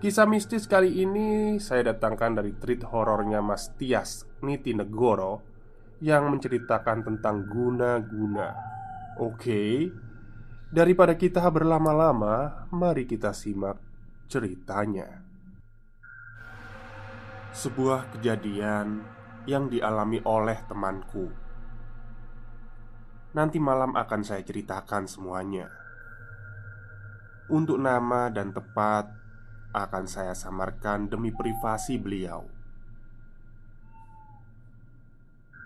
Kisah mistis kali ini saya datangkan dari treat horornya Mas Tias Niti Negoro Yang menceritakan tentang guna-guna. Oke Daripada kita berlama-lama Mari kita simak ceritanya. Sebuah kejadian yang dialami oleh temanku. Nanti malam akan saya ceritakan semuanya. Untuk nama dan tepat akan saya samarkan demi privasi beliau.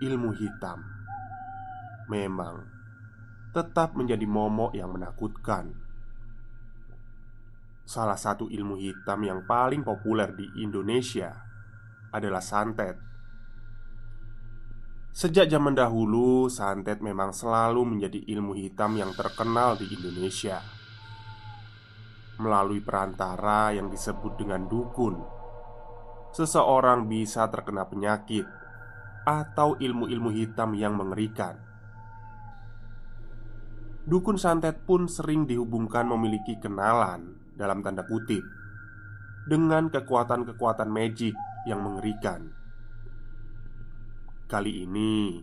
Ilmu hitam memang tetap menjadi momok yang menakutkan. Salah satu ilmu hitam yang paling populer di Indonesia adalah santet. Sejak zaman dahulu, santet memang selalu menjadi ilmu hitam yang terkenal di Indonesia melalui perantara yang disebut dengan dukun. Seseorang bisa terkena penyakit atau ilmu-ilmu hitam yang mengerikan. Dukun santet pun sering dihubungkan memiliki kenalan dalam tanda kutip dengan kekuatan-kekuatan magic yang mengerikan. Kali ini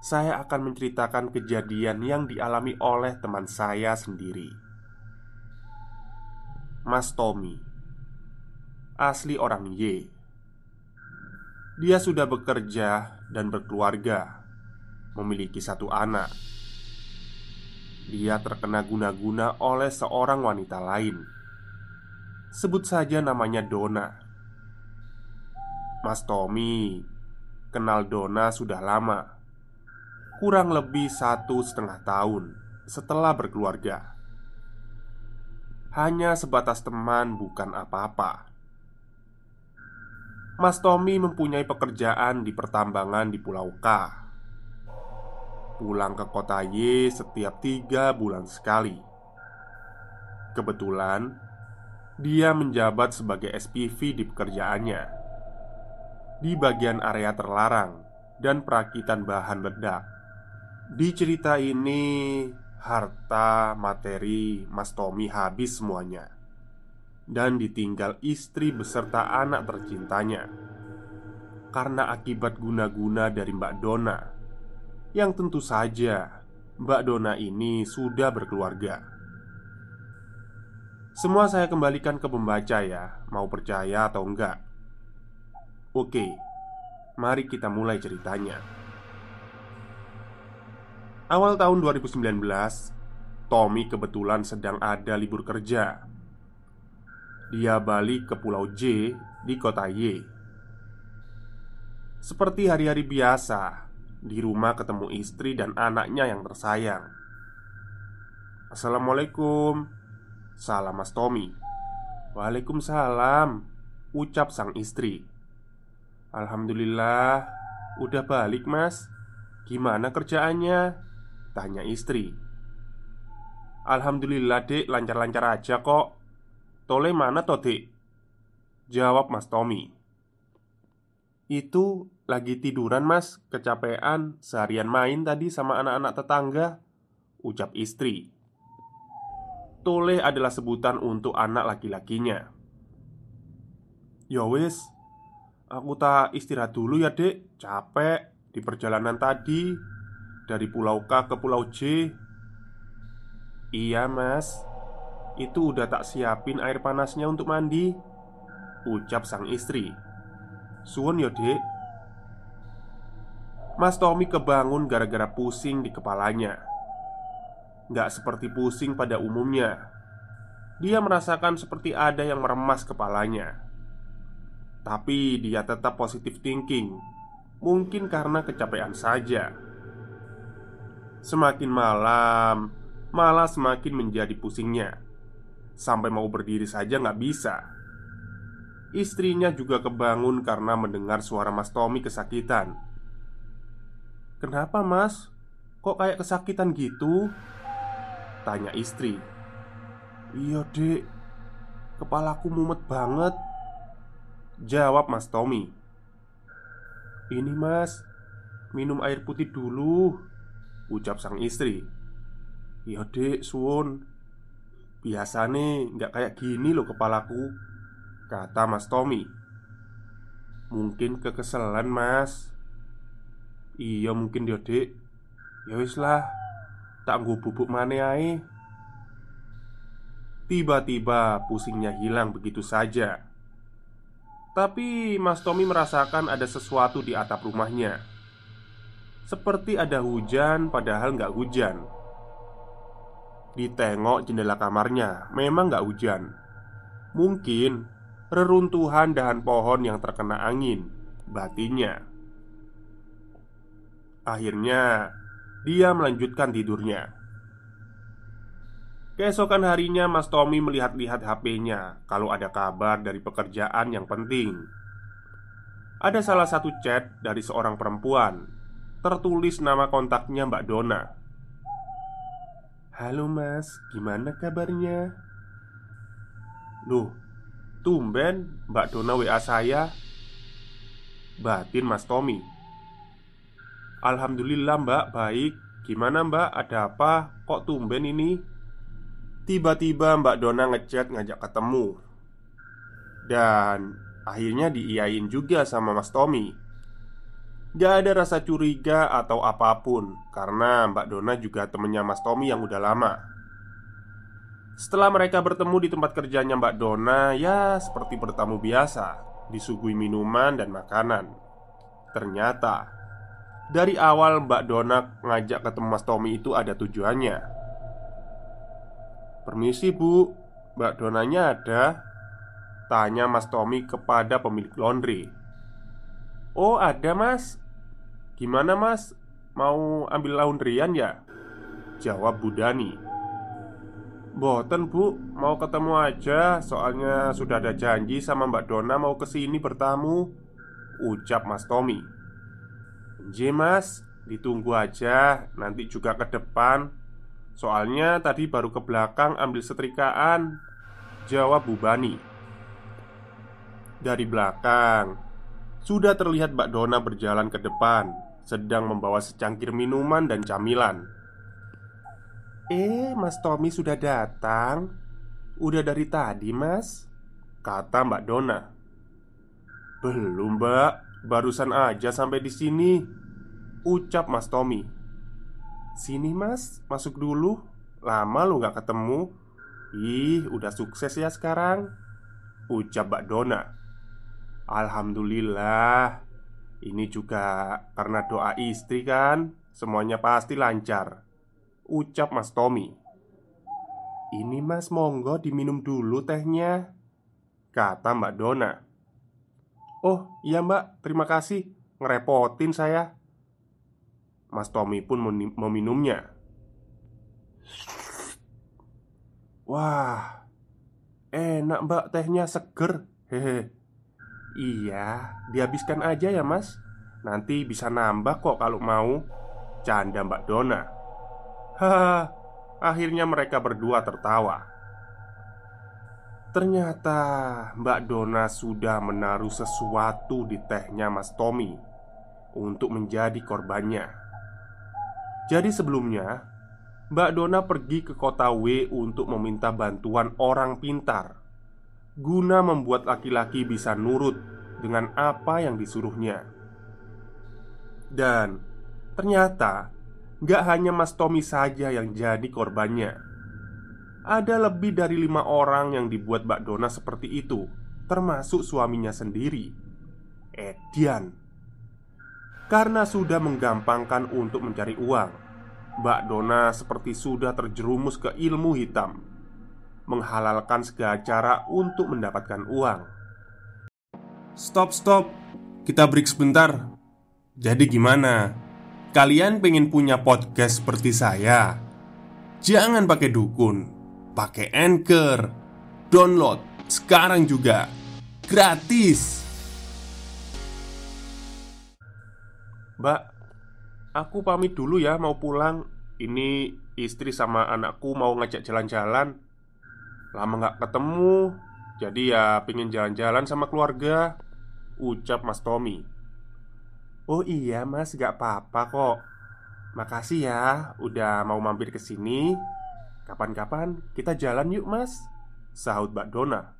saya akan menceritakan kejadian yang dialami oleh teman saya sendiri. Mas Tommy. Asli orang Y. Dia sudah bekerja dan berkeluarga Memiliki satu anak. Dia terkena guna-guna oleh seorang wanita lain. Sebut saja namanya Dona. Mas Tommy Kenal Dona sudah lama. Kurang lebih satu setengah tahun setelah berkeluarga hanya sebatas teman, bukan apa-apa. Mas Tommy mempunyai pekerjaan di pertambangan di Pulau K. Pulang ke kota Y setiap tiga bulan sekali. Kebetulan, dia menjabat sebagai SPV di pekerjaannya di bagian area terlarang dan perakitan bahan ledak. Di cerita ini, harta, materi Mas Tommy habis semuanya. Dan ditinggal istri beserta anak tercintanya. Karena akibat guna-guna dari Mbak Dona. Yang tentu saja Mbak Dona ini sudah berkeluarga. Semua saya kembalikan ke pembaca ya Mau percaya atau enggak. Oke Mari kita mulai ceritanya Awal tahun 2019 Tommy kebetulan sedang ada libur kerja. Dia balik ke Pulau J di kota Y. Seperti hari-hari biasa Di rumah ketemu istri dan anaknya yang tersayang. Assalamualaikum. Salam Mas Tommy. Waalaikumsalam Ucap sang istri. Alhamdulillah Udah balik mas. Gimana kerjaannya? Tanya istri. Alhamdulillah dek lancar-lancar aja kok. Tole mana toh dek? Jawab Mas Tommy. Itu lagi tiduran mas Kecapean Seharian main tadi sama anak-anak tetangga Ucap istri. Tole adalah sebutan untuk anak laki-lakinya. Ya wis Aku tak istirahat dulu ya dek Capek di perjalanan tadi Dari pulau K ke pulau J? Iya mas. Itu udah tak siapin air panasnya untuk mandi Ucap sang istri. Suwon ya dek Mas Tommy kebangun gara-gara pusing di kepalanya. Gak seperti pusing pada umumnya. Dia merasakan seperti ada yang meremas kepalanya. Tapi dia tetap positif thinking. Mungkin karena kecapean saja Semakin malam Malah semakin menjadi pusingnya. Sampai mau berdiri saja nggak bisa. Istrinya juga kebangun karena mendengar suara Mas Tommy kesakitan. Kenapa mas? Kok kayak kesakitan gitu? Tanya istri. Iya dek Kepalaku mumet banget Jawab mas Tommy. Ini mas Minum air putih dulu Ucap sang istri. Iya dek suun Biasa nih nggak kayak gini loh kepalaku Kata mas Tommy. Mungkin kekeselan mas. Iya mungkin dia dek Ya wis lah Tak nggo bubuk mana ae. Tiba-tiba pusingnya hilang begitu saja. Tapi Mas Tommy merasakan ada sesuatu di atap rumahnya Seperti ada hujan padahal nggak hujan Ditengok jendela kamarnya Memang nggak hujan Mungkin Reruntuhan dahan pohon yang terkena angin Batinya Akhirnya, dia melanjutkan tidurnya. Keesokan harinya, Mas Tommy melihat-lihat HP-nya kalau ada kabar dari pekerjaan yang penting. Ada salah satu chat dari seorang perempuan, tertulis nama kontaknya Mbak Dona. Halo Mas, gimana kabarnya? Loh, tumben Mbak Dona WA saya. Batin Mas Tommy. Alhamdulillah mbak, baik Gimana mbak, ada apa? Kok tumben ini? Tiba-tiba mbak Dona ngechat ngajak ketemu Dan akhirnya diiyain juga sama mas Tommy Gak ada rasa curiga atau apa pun Karena mbak Dona juga temennya mas Tommy yang udah lama. Setelah mereka bertemu di tempat kerjanya mbak Dona Ya seperti bertamu biasa Disuguhi minuman dan makanan. Ternyata dari awal Mbak Dona ngajak ketemu Mas Tommy itu ada tujuannya. Permisi bu. Mbak Donanya ada. Tanya Mas Tommy kepada pemilik laundry. Oh ada mas Gimana mas? Mau ambil laundryan ya? Jawab Bu Dani. Boten bu, mau ketemu aja Soalnya sudah ada janji sama Mbak Dona mau ke sini bertamu Ucap Mas Tommy. J mas, ditunggu aja Nanti juga ke depan. Soalnya tadi baru ke belakang ambil setrikaan Jawab Bu Bani. Dari belakang. Sudah terlihat Mbak Dona berjalan ke depan Sedang membawa secangkir minuman dan camilan Eh, Mas Tommy sudah datang Udah dari tadi, Mas Kata Mbak Dona Belum, Mbak Barusan aja sampai di sini. Ucap Mas Tommy. Sini Mas, masuk dulu. Lama lu gak ketemu. Ih, udah sukses ya sekarang. Ucap Mbak Dona. Alhamdulillah. Ini juga karena doa istri kan. Semuanya pasti lancar. Ucap Mas Tommy. Ini Mas monggo diminum dulu tehnya. Kata Mbak Dona. Oh iya mbak, terima kasih Ngerepotin saya Mas Tommy pun meminumnya Wah Enak mbak tehnya seger Hehe Iya, dihabiskan aja ya mas Nanti bisa nambah kok kalau mau canda Mbak Dona. Haha, akhirnya mereka berdua tertawa. Ternyata Mbak Dona sudah menaruh sesuatu di tehnya Mas Tommy untuk menjadi korbannya. Jadi sebelumnya, Mbak Dona pergi ke kota W untuk meminta bantuan orang pintar guna membuat laki-laki bisa nurut dengan apa yang disuruhnya. Dan ternyata gak hanya Mas Tommy saja yang jadi korbannya. Ada lebih dari lima orang yang dibuat Mbak Dona seperti itu Termasuk suaminya sendiri Edian. Karena sudah menggampangkan untuk mencari uang Mbak Dona seperti sudah terjerumus ke ilmu hitam Menghalalkan segala cara untuk mendapatkan uang Stop, stop Kita break sebentar Jadi gimana? Kalian pengen punya podcast seperti saya? Jangan pakai dukun pakai Anchor. Download sekarang juga. Gratis. Mbak, aku pamit dulu ya mau pulang. Ini istri sama anakku mau ngajak jalan-jalan. Lama nggak ketemu, jadi ya pengen jalan-jalan sama keluarga. Ucap Mas Tommy. Oh iya mas, gak apa-apa kok. Makasih ya, udah mau mampir ke sini. Kapan-kapan kita jalan yuk mas Sahut Mbak Dona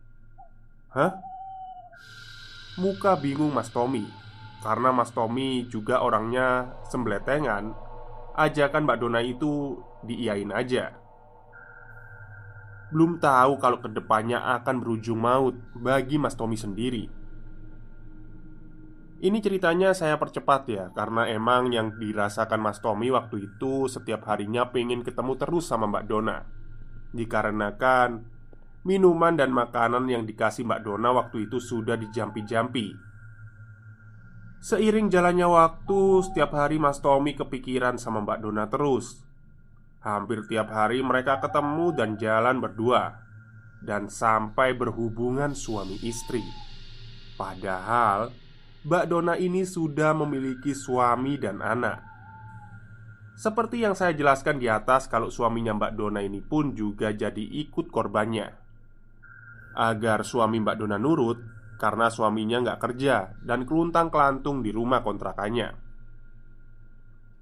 Hah? Muka bingung Mas Tommy Karena Mas Tommy juga orangnya sembletengan Ajakan Mbak Dona itu diiyain aja Belum tahu kalau ke depannya akan berujung maut bagi Mas Tommy sendiri. Ini ceritanya saya percepat ya Karena emang yang dirasakan Mas Tommy waktu itu Setiap harinya pengen ketemu terus sama Mbak Dona. Dikarenakan Minuman dan makanan yang dikasih Mbak Dona waktu itu sudah dijampi-jampi. Seiring jalannya waktu Setiap hari Mas Tommy kepikiran sama Mbak Dona terus Hampir tiap hari mereka ketemu dan jalan berdua Dan sampai berhubungan suami istri Padahal Mbak Dona ini sudah memiliki suami dan anak. Seperti yang saya jelaskan di atas, kalau suaminya Mbak Dona ini pun juga jadi ikut korbannya. Agar suami Mbak Dona nurut, karena suaminya nggak kerja dan keluntang kelantung di rumah kontrakannya.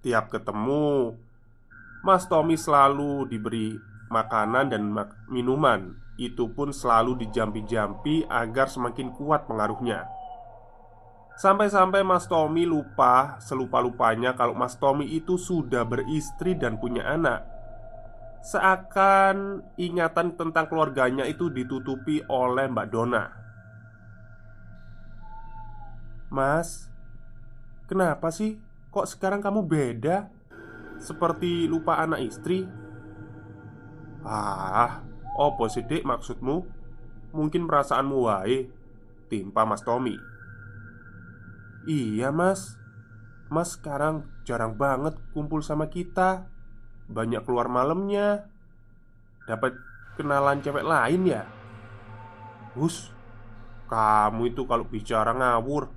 Tiap ketemu, Mas Tommy selalu diberi makanan dan minuman. Itu pun selalu dijampi-jampi agar semakin kuat pengaruhnya. Sampai-sampai Mas Tommy lupa selupa-lupanya kalau Mas Tommy itu sudah beristri dan punya anak Seakan ingatan tentang keluarganya itu ditutupi oleh Mbak Dona Mas, kenapa sih kok sekarang kamu beda? Seperti lupa anak istri? Ah, opo sih dek maksudmu? Mungkin perasaanmu wae. Timpa Mas Tommy. Iya mas. Mas sekarang jarang banget kumpul sama kita. Banyak keluar malamnya. Dapat kenalan cewek lain ya? Hus Kamu itu kalau bicara ngawur.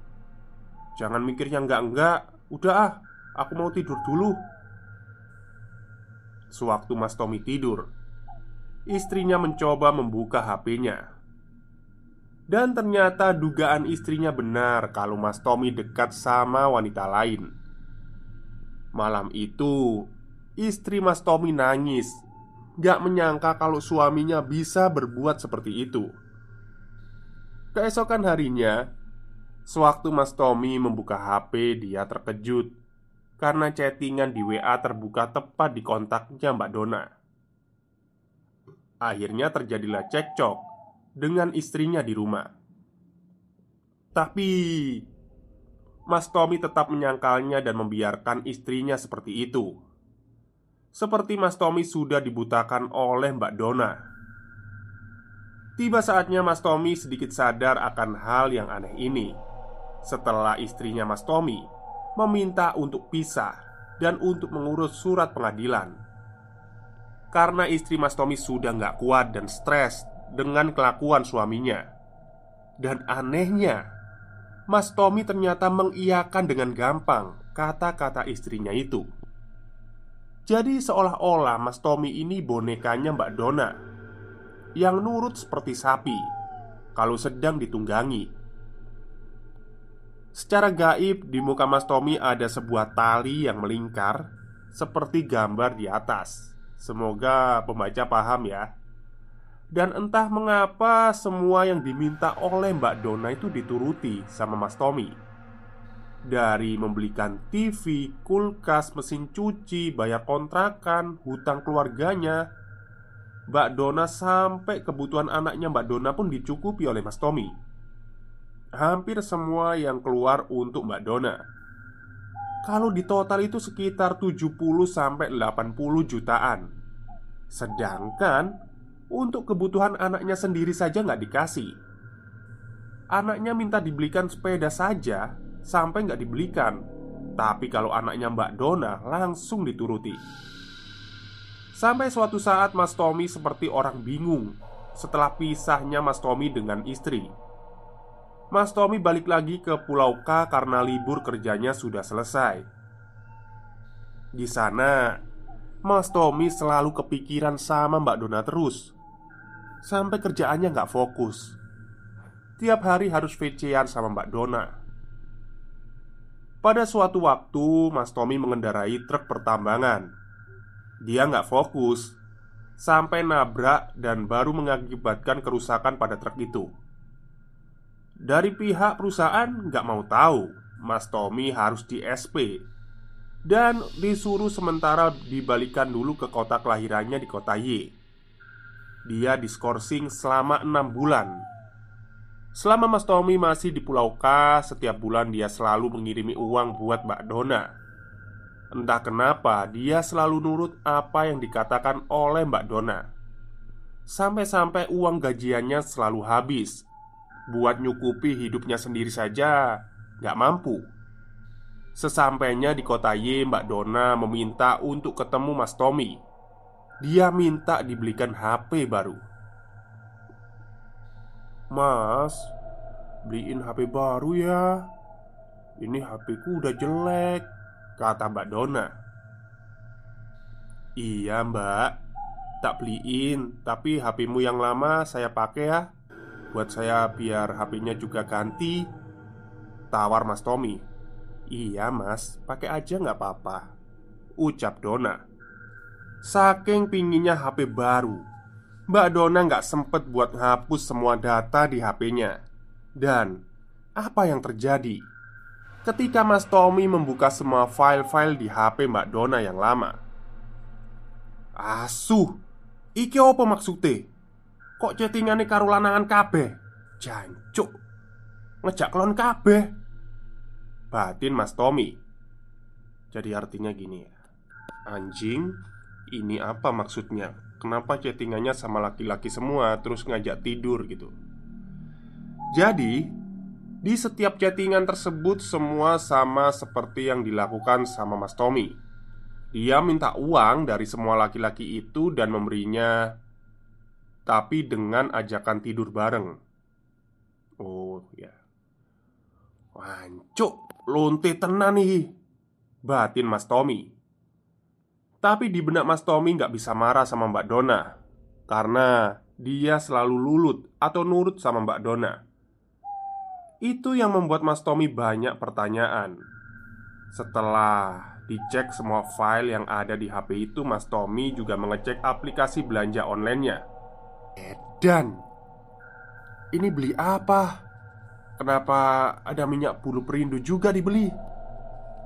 Jangan mikirnya enggak-enggak. Udah ah Aku mau tidur dulu Sewaktu Mas Tommy tidur. Istrinya mencoba membuka HP-nya dan ternyata dugaan istrinya benar kalau Mas Tommy dekat sama wanita lain. Malam itu Istri Mas Tommy nangis. Gak menyangka kalau suaminya bisa berbuat seperti itu. Keesokan harinya Sewaktu Mas Tommy membuka HP Dia terkejut Karena chattingan di WA terbuka tepat di kontaknya Mbak Dona Akhirnya terjadilah cekcok dengan istrinya di rumah. Tapi Mas Tommy tetap menyangkalnya dan membiarkan istrinya seperti itu. Seperti Mas Tommy sudah dibutakan oleh Mbak Dona. Tiba saatnya Mas Tommy sedikit sadar akan hal yang aneh ini. Setelah istrinya Mas Tommy meminta untuk pisah dan untuk mengurus surat pengadilan, karena istri Mas Tommy sudah nggak kuat dan stres dengan kelakuan suaminya. Dan anehnya, Mas Tommy ternyata mengiyakan dengan gampang kata-kata istrinya itu. Jadi seolah-olah Mas Tommy ini bonekanya Mbak Dona Yang nurut seperti sapi Kalau sedang ditunggangi Secara gaib di muka Mas Tommy ada sebuah tali yang melingkar Seperti gambar di atas. Semoga pembaca paham ya. Dan entah mengapa semua yang diminta oleh Mbak Dona itu dituruti sama Mas Tommy. Dari membelikan TV, kulkas, mesin cuci, bayar kontrakan, hutang keluarganya Mbak Dona sampai kebutuhan anaknya Mbak Dona pun dicukupi oleh Mas Tommy Hampir semua yang keluar untuk Mbak Dona Kalau di total itu sekitar 70 sampai 80 jutaan Sedangkan untuk kebutuhan anaknya sendiri saja nggak dikasih Anaknya minta dibelikan sepeda saja sampai nggak dibelikan. Tapi kalau anaknya Mbak Dona langsung dituruti. Sampai suatu saat Mas Tommy seperti orang bingung setelah pisahnya Mas Tommy dengan istri. Mas Tommy balik lagi ke Pulau K karena libur kerjanya sudah selesai. Di sana, Mas Tommy selalu kepikiran sama Mbak Dona terus Sampai kerjaannya nggak fokus Tiap hari harus VC-an sama Mbak Dona pada suatu waktu, Mas Tommy mengendarai truk pertambangan. Dia nggak fokus sampai nabrak dan baru mengakibatkan kerusakan pada truk itu. Dari pihak perusahaan nggak mau tahu, Mas Tommy harus di SP dan disuruh sementara dibalikan dulu ke kota kelahirannya di kota Y. Dia diskorsing selama enam bulan Selama Mas Tommy masih di Pulau K, setiap bulan dia selalu mengirimi uang buat Mbak Dona. Entah kenapa dia selalu nurut apa yang dikatakan oleh Mbak Dona. Sampai-sampai uang gajiannya selalu habis buat nyukupi hidupnya sendiri saja, nggak mampu. Sesampainya di kota Y, Mbak Dona meminta untuk ketemu Mas Tommy. Dia minta dibelikan HP baru. Mas, beliin HP baru ya Ini HP ku udah jelek Kata Mbak Dona Iya mbak Tak beliin Tapi HPmu yang lama saya pakai ya Buat saya biar HP-nya juga ganti. Tawar Mas Tommy. Iya mas, pakai aja nggak apa-apa. Ucap Dona. Saking pinginnya HP baru Mbak Dona nggak sempet buat hapus semua data di HP-nya Dan apa yang terjadi? Ketika Mas Tommy membuka semua file-file di HP Mbak Dona yang lama. Asuh. Iki apa maksudnya? Kok chattingannya karo lanangan kabeh? Jancuk. Ngejak klon kabeh. Batin Mas Tommy. Jadi artinya gini ya. Anjing Ini apa maksudnya? Kenapa chattingannya sama laki-laki semua Terus ngajak tidur gitu? Jadi Di setiap chattingan tersebut Semua sama seperti yang dilakukan sama Mas Tommy. Dia minta uang dari semua laki-laki itu Dan memberinya Tapi dengan ajakan tidur bareng. Oh ya. Wancuk Lonte tenan nih. Batin Mas Tommy. Tapi di benak Mas Tommy nggak bisa marah sama Mbak Dona Karena dia selalu lulut atau nurut sama Mbak Dona. Itu yang membuat Mas Tommy banyak pertanyaan. Setelah dicek semua file yang ada di HP itu Mas Tommy juga mengecek aplikasi belanja online-nya Edan Ini beli apa? Kenapa ada minyak bulu perindu juga dibeli?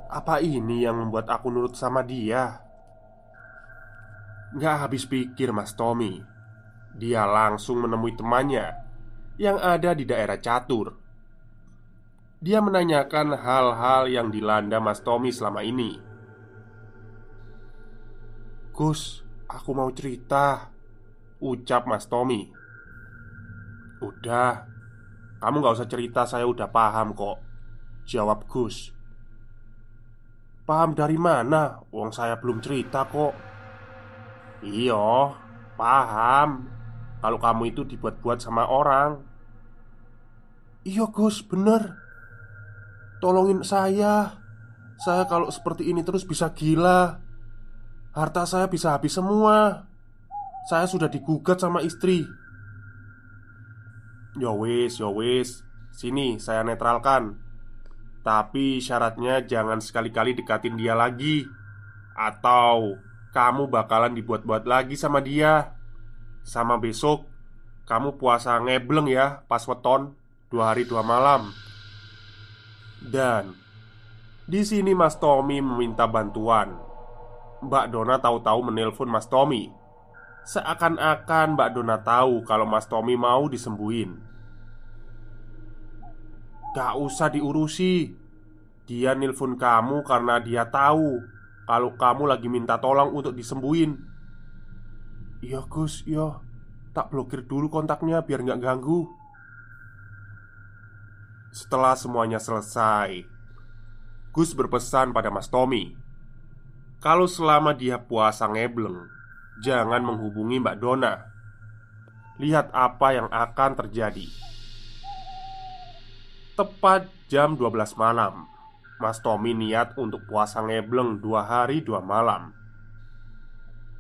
Apa ini yang membuat aku nurut sama dia? Gak habis pikir Mas Tommy Dia langsung menemui temannya Yang ada di daerah Catur Dia menanyakan hal-hal yang dilanda Mas Tommy selama ini Gus, aku mau cerita Ucap Mas Tommy. Udah Kamu gak usah cerita saya udah paham kok. Jawab Gus. Paham dari mana? Uang saya belum cerita kok. Iya, paham. Kalau kamu itu dibuat-buat sama orang. Iya Gus, bener. Tolongin saya. Saya kalau seperti ini terus bisa gila. Harta saya bisa habis semua Saya sudah digugat sama istri. Yowis, yowis Sini saya netralkan. Tapi syaratnya jangan sekali-kali dekatin dia lagi. Atau kamu bakalan dibuat-buat lagi sama dia. Sama besok Kamu puasa ngebleng ya pas weton Dua hari dua malam. Dan di sini Mas Tommy meminta bantuan. Mbak Dona tahu-tahu menelpon Mas Tommy. Seakan-akan Mbak Dona tahu kalau Mas Tommy mau disembuhin. Gak usah diurusi. Dia nelpon kamu karena dia tahu kalau kamu lagi minta tolong untuk disembuhin. Iya Gus, iya Tak blokir dulu kontaknya biar nggak ganggu Setelah semuanya selesai Gus berpesan pada Mas Tommy Kalau selama dia puasa ngebleng Jangan menghubungi Mbak Dona. Lihat apa yang akan terjadi. Tepat jam 12 malam. Mas Tommy niat untuk puasa ngebleng dua hari dua malam.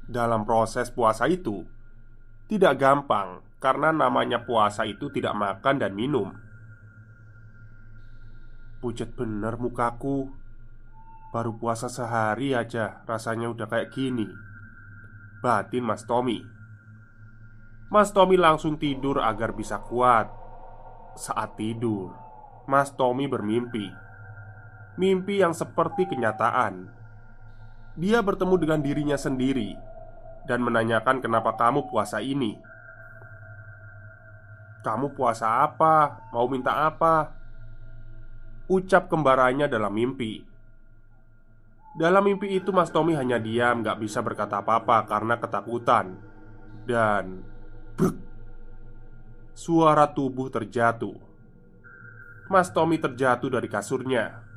Dalam proses puasa itu Tidak gampang Karena namanya puasa itu tidak makan dan minum. Pucat bener mukaku. Baru puasa sehari aja Rasanya udah kayak gini Batin Mas Tommy. Mas Tommy langsung tidur agar bisa kuat. Saat tidur Mas Tommy bermimpi. Mimpi yang seperti kenyataan. Dia bertemu dengan dirinya sendiri Dan menanyakan kenapa kamu puasa ini. Kamu puasa apa? Mau minta apa? Ucap kembarannya dalam mimpi Dalam mimpi itu Mas Tommy hanya diam Gak bisa berkata apa-apa karena ketakutan. Dan Bruk Suara tubuh terjatuh. Mas Tommy terjatuh dari kasurnya.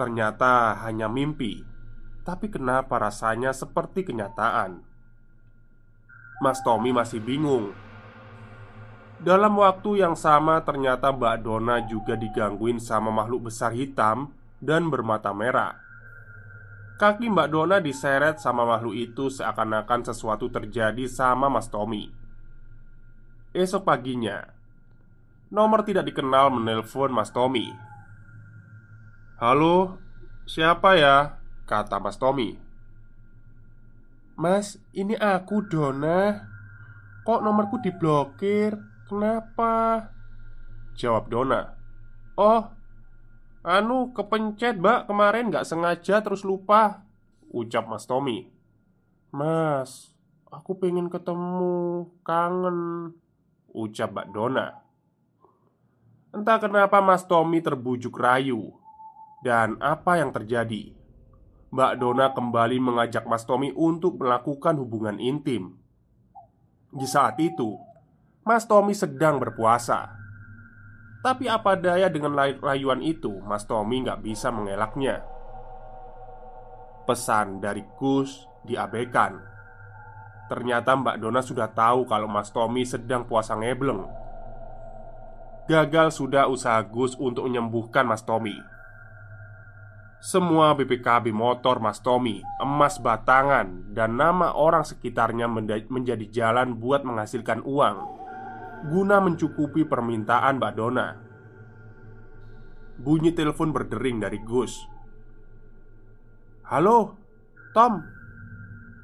Ternyata hanya mimpi Tapi kenapa rasanya seperti kenyataan? Mas Tommy masih bingung. Dalam waktu yang sama ternyata Mbak Dona juga digangguin sama makhluk besar hitam dan bermata merah Kaki Mbak Dona diseret sama makhluk itu seakan-akan sesuatu terjadi sama Mas Tommy Esok paginya Nomor tidak dikenal menelpon Mas Tommy Halo, siapa ya? Kata Mas Tommy Mas, ini aku Dona Kok nomorku diblokir? Kenapa? Jawab Dona Oh Anu kepencet mbak kemarin gak sengaja terus lupa. Ucap Mas Tommy. Mas Aku pengen ketemu Kangen. Ucap Mbak Dona. Entah kenapa Mas Tommy terbujuk rayu. Dan apa yang terjadi? Mbak Dona kembali mengajak Mas Tommy untuk melakukan hubungan intim. Di saat itu Mas Tommy sedang berpuasa Tapi apa daya dengan rayuan itu? Mas Tommy nggak bisa mengelaknya. Pesan dari Gus diabaikan. Ternyata Mbak Dona sudah tahu kalau Mas Tommy sedang puasa ngebleng. Gagal sudah usaha Gus untuk menyembuhkan Mas Tommy. Semua BPKB motor Mas Tommy, emas batangan, dan nama orang sekitarnya menjadi jalan buat menghasilkan uang guna mencukupi permintaan Mbak Dona. Bunyi telepon berdering dari Gus. "Halo, Tom.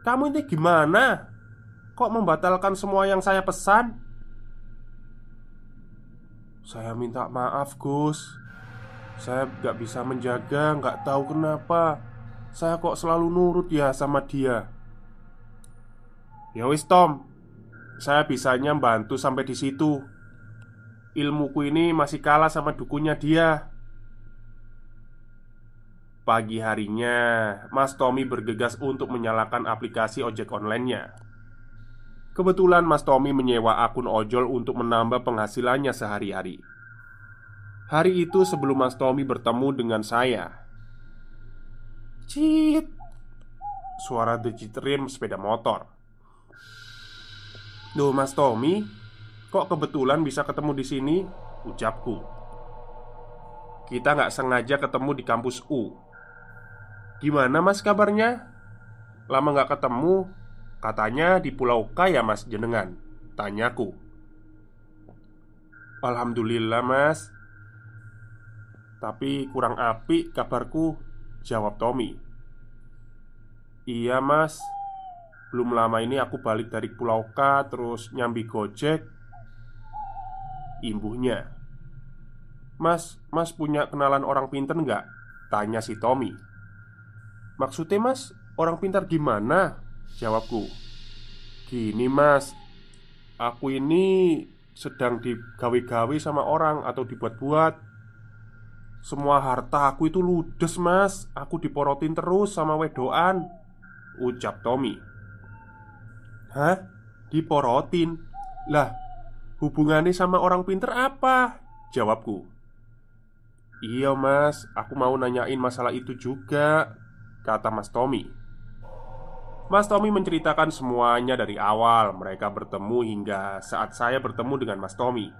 Kamu ini gimana? Kok membatalkan semua yang saya pesan?" Saya minta maaf, Gus. Saya gak bisa menjaga, gak tahu kenapa. Saya kok selalu nurut ya sama dia. Ya wis Tom, saya bisanya bantu sampai di situ. Ilmuku ini masih kalah sama dukunnya dia. Pagi harinya, Mas Tommy bergegas untuk menyalakan aplikasi ojek online-nya. Kebetulan Mas Tommy menyewa akun ojol untuk menambah penghasilannya sehari-hari. Hari itu sebelum Mas Tommy bertemu dengan saya. Cit. Suara dejit rem sepeda motor. Duh Mas Tommy Kok kebetulan bisa ketemu di sini? Ucapku. Kita nggak sengaja ketemu di kampus U. Gimana mas kabarnya? Lama gak ketemu? Katanya di Pulau K ya mas jenengan. Tanyaku. Alhamdulillah mas. Tapi kurang api kabarku Jawab Tommy. Iya mas Belum lama ini aku balik dari Pulau K Terus nyambi gojek. Imbuhnya. Mas, mas punya kenalan orang pinter nggak? Tanya si Tommy. Maksudnya mas, orang pintar gimana? Jawabku. Gini mas. Aku ini sedang digawe-gawe sama orang atau dibuat-buat. Semua harta aku itu ludes mas. Aku diporotin terus sama wedoan Ucap Tommy Hah? Diporotin? Lah, hubungannya sama orang pinter apa? Jawabku. Iya mas, aku mau nanyain masalah itu juga Kata Mas Tommy. Mas Tommy menceritakan semuanya dari awal. Mereka bertemu hingga saat saya bertemu dengan Mas Tommy.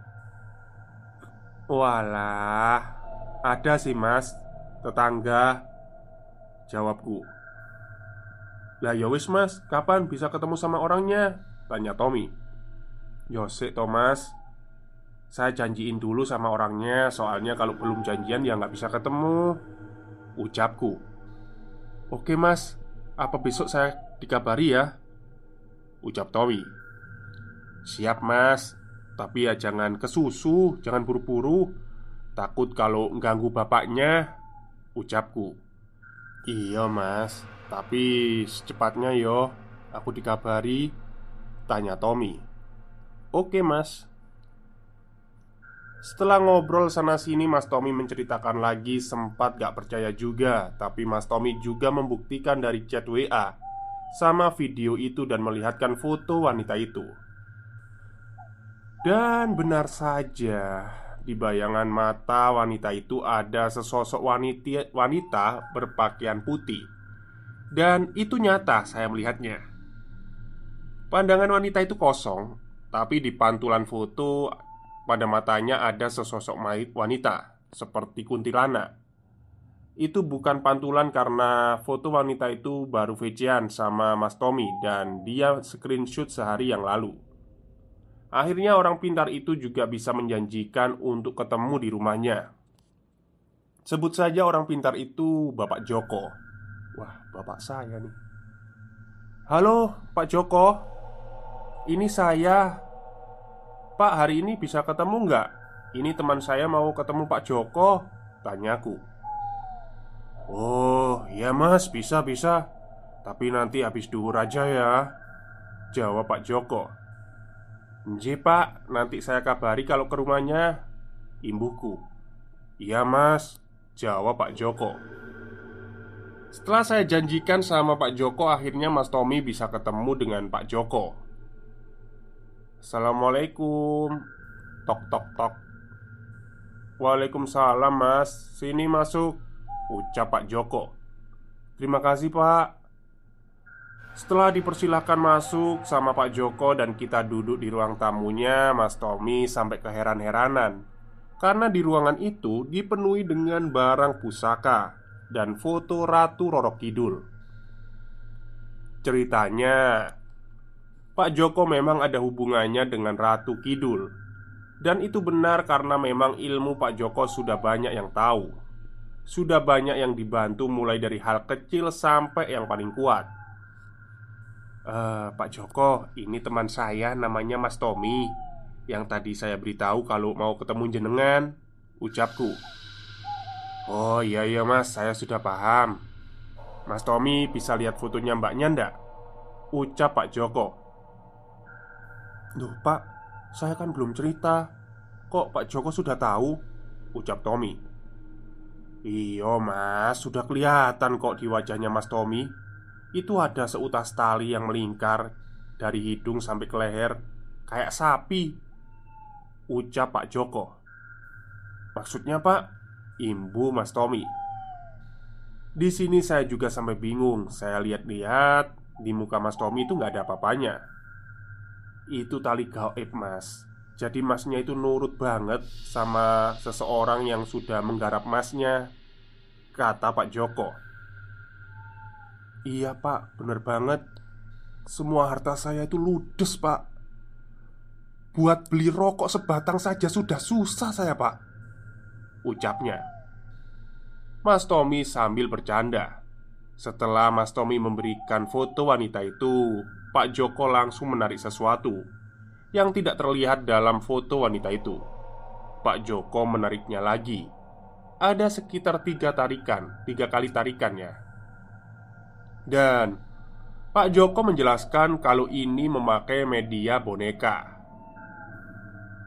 Walah, ada sih mas, tetangga. Jawabku Lah ya mas, kapan bisa ketemu sama orangnya? Tanya Tommy. Yosek Thomas Saya janjiin dulu sama orangnya. Soalnya kalau belum janjian ya nggak bisa ketemu. Ucapku. Oke mas, apa besok saya dikabari ya? Ucap Tommy. Siap mas. Tapi ya jangan kesusu Jangan buru-buru. Takut kalau ganggu bapaknya. Ucapku. Iya mas Tapi secepatnya yo Aku dikabari Tanya Tommy. Oke mas. Setelah ngobrol sana-sini Mas Tommy menceritakan lagi sempat gak percaya juga. Tapi Mas Tommy juga membuktikan dari chat WA Sama video itu dan melihatkan foto wanita itu. Dan benar saja Di bayangan mata wanita itu ada sesosok wanita, wanita berpakaian putih Dan itu nyata saya melihatnya Pandangan wanita itu kosong Tapi di pantulan foto pada matanya ada sesosok wanita seperti kuntilanak. Itu bukan pantulan karena foto wanita itu baru vecian sama Mas Tommy dan dia screenshot sehari yang lalu. Akhirnya orang pintar itu juga bisa menjanjikan untuk ketemu di rumahnya. Sebut saja orang pintar itu Bapak Joko. Wah, bapak saya nih. Halo, Pak Joko. Ini saya. Pak hari ini bisa ketemu nggak? Ini teman saya mau ketemu Pak Joko. Tanyaku Oh ya mas. Bisa bisa. Tapi nanti habis duhur aja ya. Jawab Pak Joko. Nji pak. Nanti saya kabari kalau ke rumahnya. Imbuhku. Iya mas. Jawab Pak Joko Setelah saya janjikan sama Pak Joko Akhirnya Mas Tommy bisa ketemu dengan Pak Joko. Assalamualaikum. Tok tok tok. Waalaikumsalam mas. Sini masuk Ucap Pak Joko. Terima kasih pak. Setelah dipersilahkan masuk sama Pak Joko dan kita duduk di ruang tamunya Mas Tommy sampai keheran-heranan. Karena di ruangan itu dipenuhi dengan barang pusaka Dan foto Ratu Roro Kidul. Ceritanya Pak Joko memang ada hubungannya dengan Ratu Kidul. Dan itu benar karena memang ilmu Pak Joko sudah banyak yang tahu. Sudah banyak yang dibantu mulai dari hal kecil sampai yang paling kuat. Uh, Pak Joko, ini teman saya namanya Mas Tommy Yang tadi saya beritahu kalau mau ketemu jenengan Ucapku Oh iya iya mas, saya sudah paham. Mas Tommy bisa lihat fotonya mbaknya ndak? Ucap Pak Joko. Duh pak, saya kan belum cerita. Kok Pak Joko sudah tahu? Ucap Tommy. Iyo mas, sudah kelihatan kok di wajahnya mas Tommy. Itu ada seutas tali yang melingkar Dari hidung sampai ke leher Kayak sapi. Ucap Pak Joko. Maksudnya pak? Imbu mas Tommy. Di sini saya juga sampai bingung. Saya lihat-lihat di muka Mas Tommy itu nggak ada apa-apanya. Itu tali gaib mas. Jadi masnya itu nurut banget Sama seseorang yang sudah menggarap masnya Kata Pak Joko. Iya pak, bener banget. Semua harta saya itu ludes pak. Buat beli rokok sebatang saja sudah susah saya pak Ucapnya. Mas Tommy sambil bercanda. Setelah Mas Tommy memberikan foto wanita itu Pak Joko langsung menarik sesuatu Yang tidak terlihat dalam foto wanita itu. Pak Joko menariknya lagi. Ada sekitar tiga tarikan Tiga kali tarikannya. Dan Pak Joko menjelaskan kalau ini memakai media boneka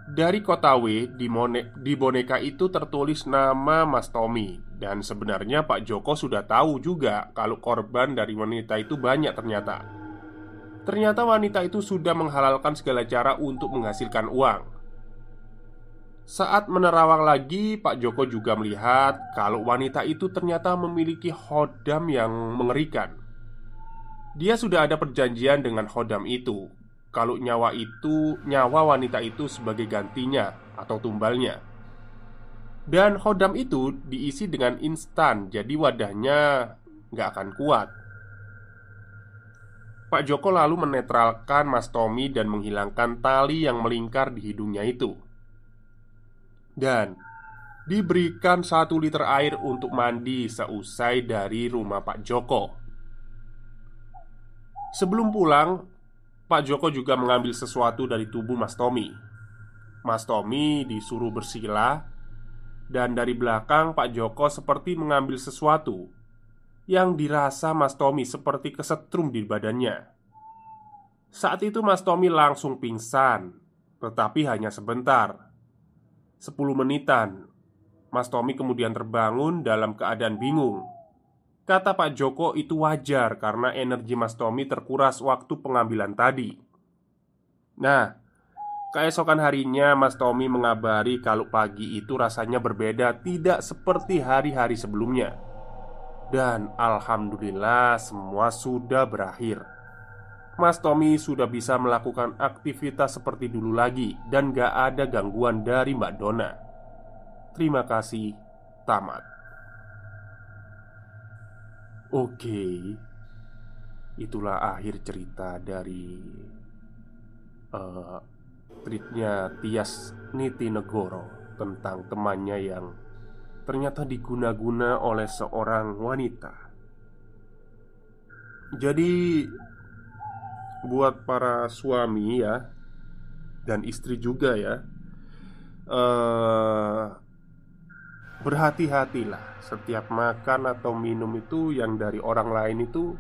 Dari kota W di, mone- di boneka itu tertulis nama Mas Tommy. Dan sebenarnya Pak Joko sudah tahu juga Kalau korban dari wanita itu banyak ternyata. Ternyata wanita itu sudah menghalalkan segala cara untuk menghasilkan uang. Saat menerawang lagi, Pak Joko juga melihat kalau wanita itu ternyata memiliki hodam yang mengerikan. Dia sudah ada perjanjian dengan hodam itu kalau nyawa itu, nyawa wanita itu sebagai gantinya atau tumbalnya. Dan hodam itu diisi dengan instan, jadi wadahnya nggak akan kuat. Pak Joko lalu menetralkan Mas Tommy dan menghilangkan tali yang melingkar di hidungnya itu dan diberikan satu liter air untuk mandi seusai dari rumah Pak Joko. Sebelum pulang, Pak Joko juga mengambil sesuatu dari tubuh Mas Tommy. Mas Tommy disuruh bersila, dan dari belakang Pak Joko seperti mengambil sesuatu yang dirasa Mas Tommy seperti kesetrum di badannya. Saat itu Mas Tommy langsung pingsan, tetapi hanya sebentar 10 menitan Mas Tommy kemudian terbangun dalam keadaan bingung Kata Pak Joko itu wajar karena energi Mas Tommy terkuras waktu pengambilan tadi. Nah, keesokan harinya Mas Tommy mengabari kalau pagi itu rasanya berbeda Tidak seperti hari-hari sebelumnya. Dan Alhamdulillah semua sudah berakhir. Mas Tommy sudah bisa melakukan aktivitas seperti dulu lagi Dan gak ada gangguan dari Mbak Dona. Terima kasih, tamat Oke. Itulah akhir cerita dari uh, Tweetnya Tias Niti Negoro Tentang temannya yang Ternyata diguna-guna oleh seorang wanita. Jadi buat para suami ya dan istri juga ya eh berhati-hatilah. Setiap makan atau minum itu yang dari orang lain itu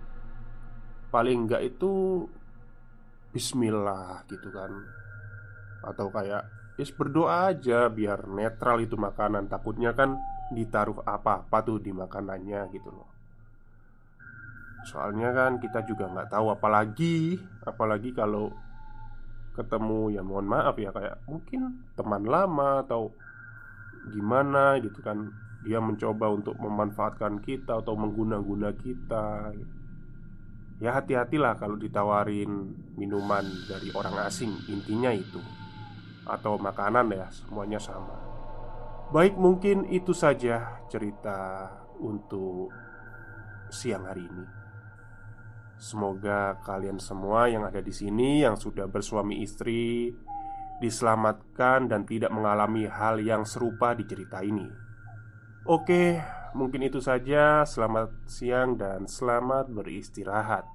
paling enggak itu Bismillah gitu kan. Atau kayak ya berdoa aja biar netral itu makanan. Takutnya kan ditaruh apa-apa tuh di makanannya gitu loh. Soalnya kan kita juga nggak tahu apalagi Apalagi kalau ketemu ya mohon maaf ya kayak mungkin teman lama atau gimana gitu kan. Dia mencoba untuk memanfaatkan kita atau mengguna-guna kita. Ya hati-hatilah kalau ditawarin minuman dari orang asing intinya itu. Atau makanan ya semuanya sama. Baik mungkin itu saja cerita untuk siang hari ini. Semoga kalian semua yang ada di sini yang sudah bersuami istri diselamatkan dan tidak mengalami hal yang serupa di cerita ini. Oke, mungkin itu saja. Selamat siang dan selamat beristirahat.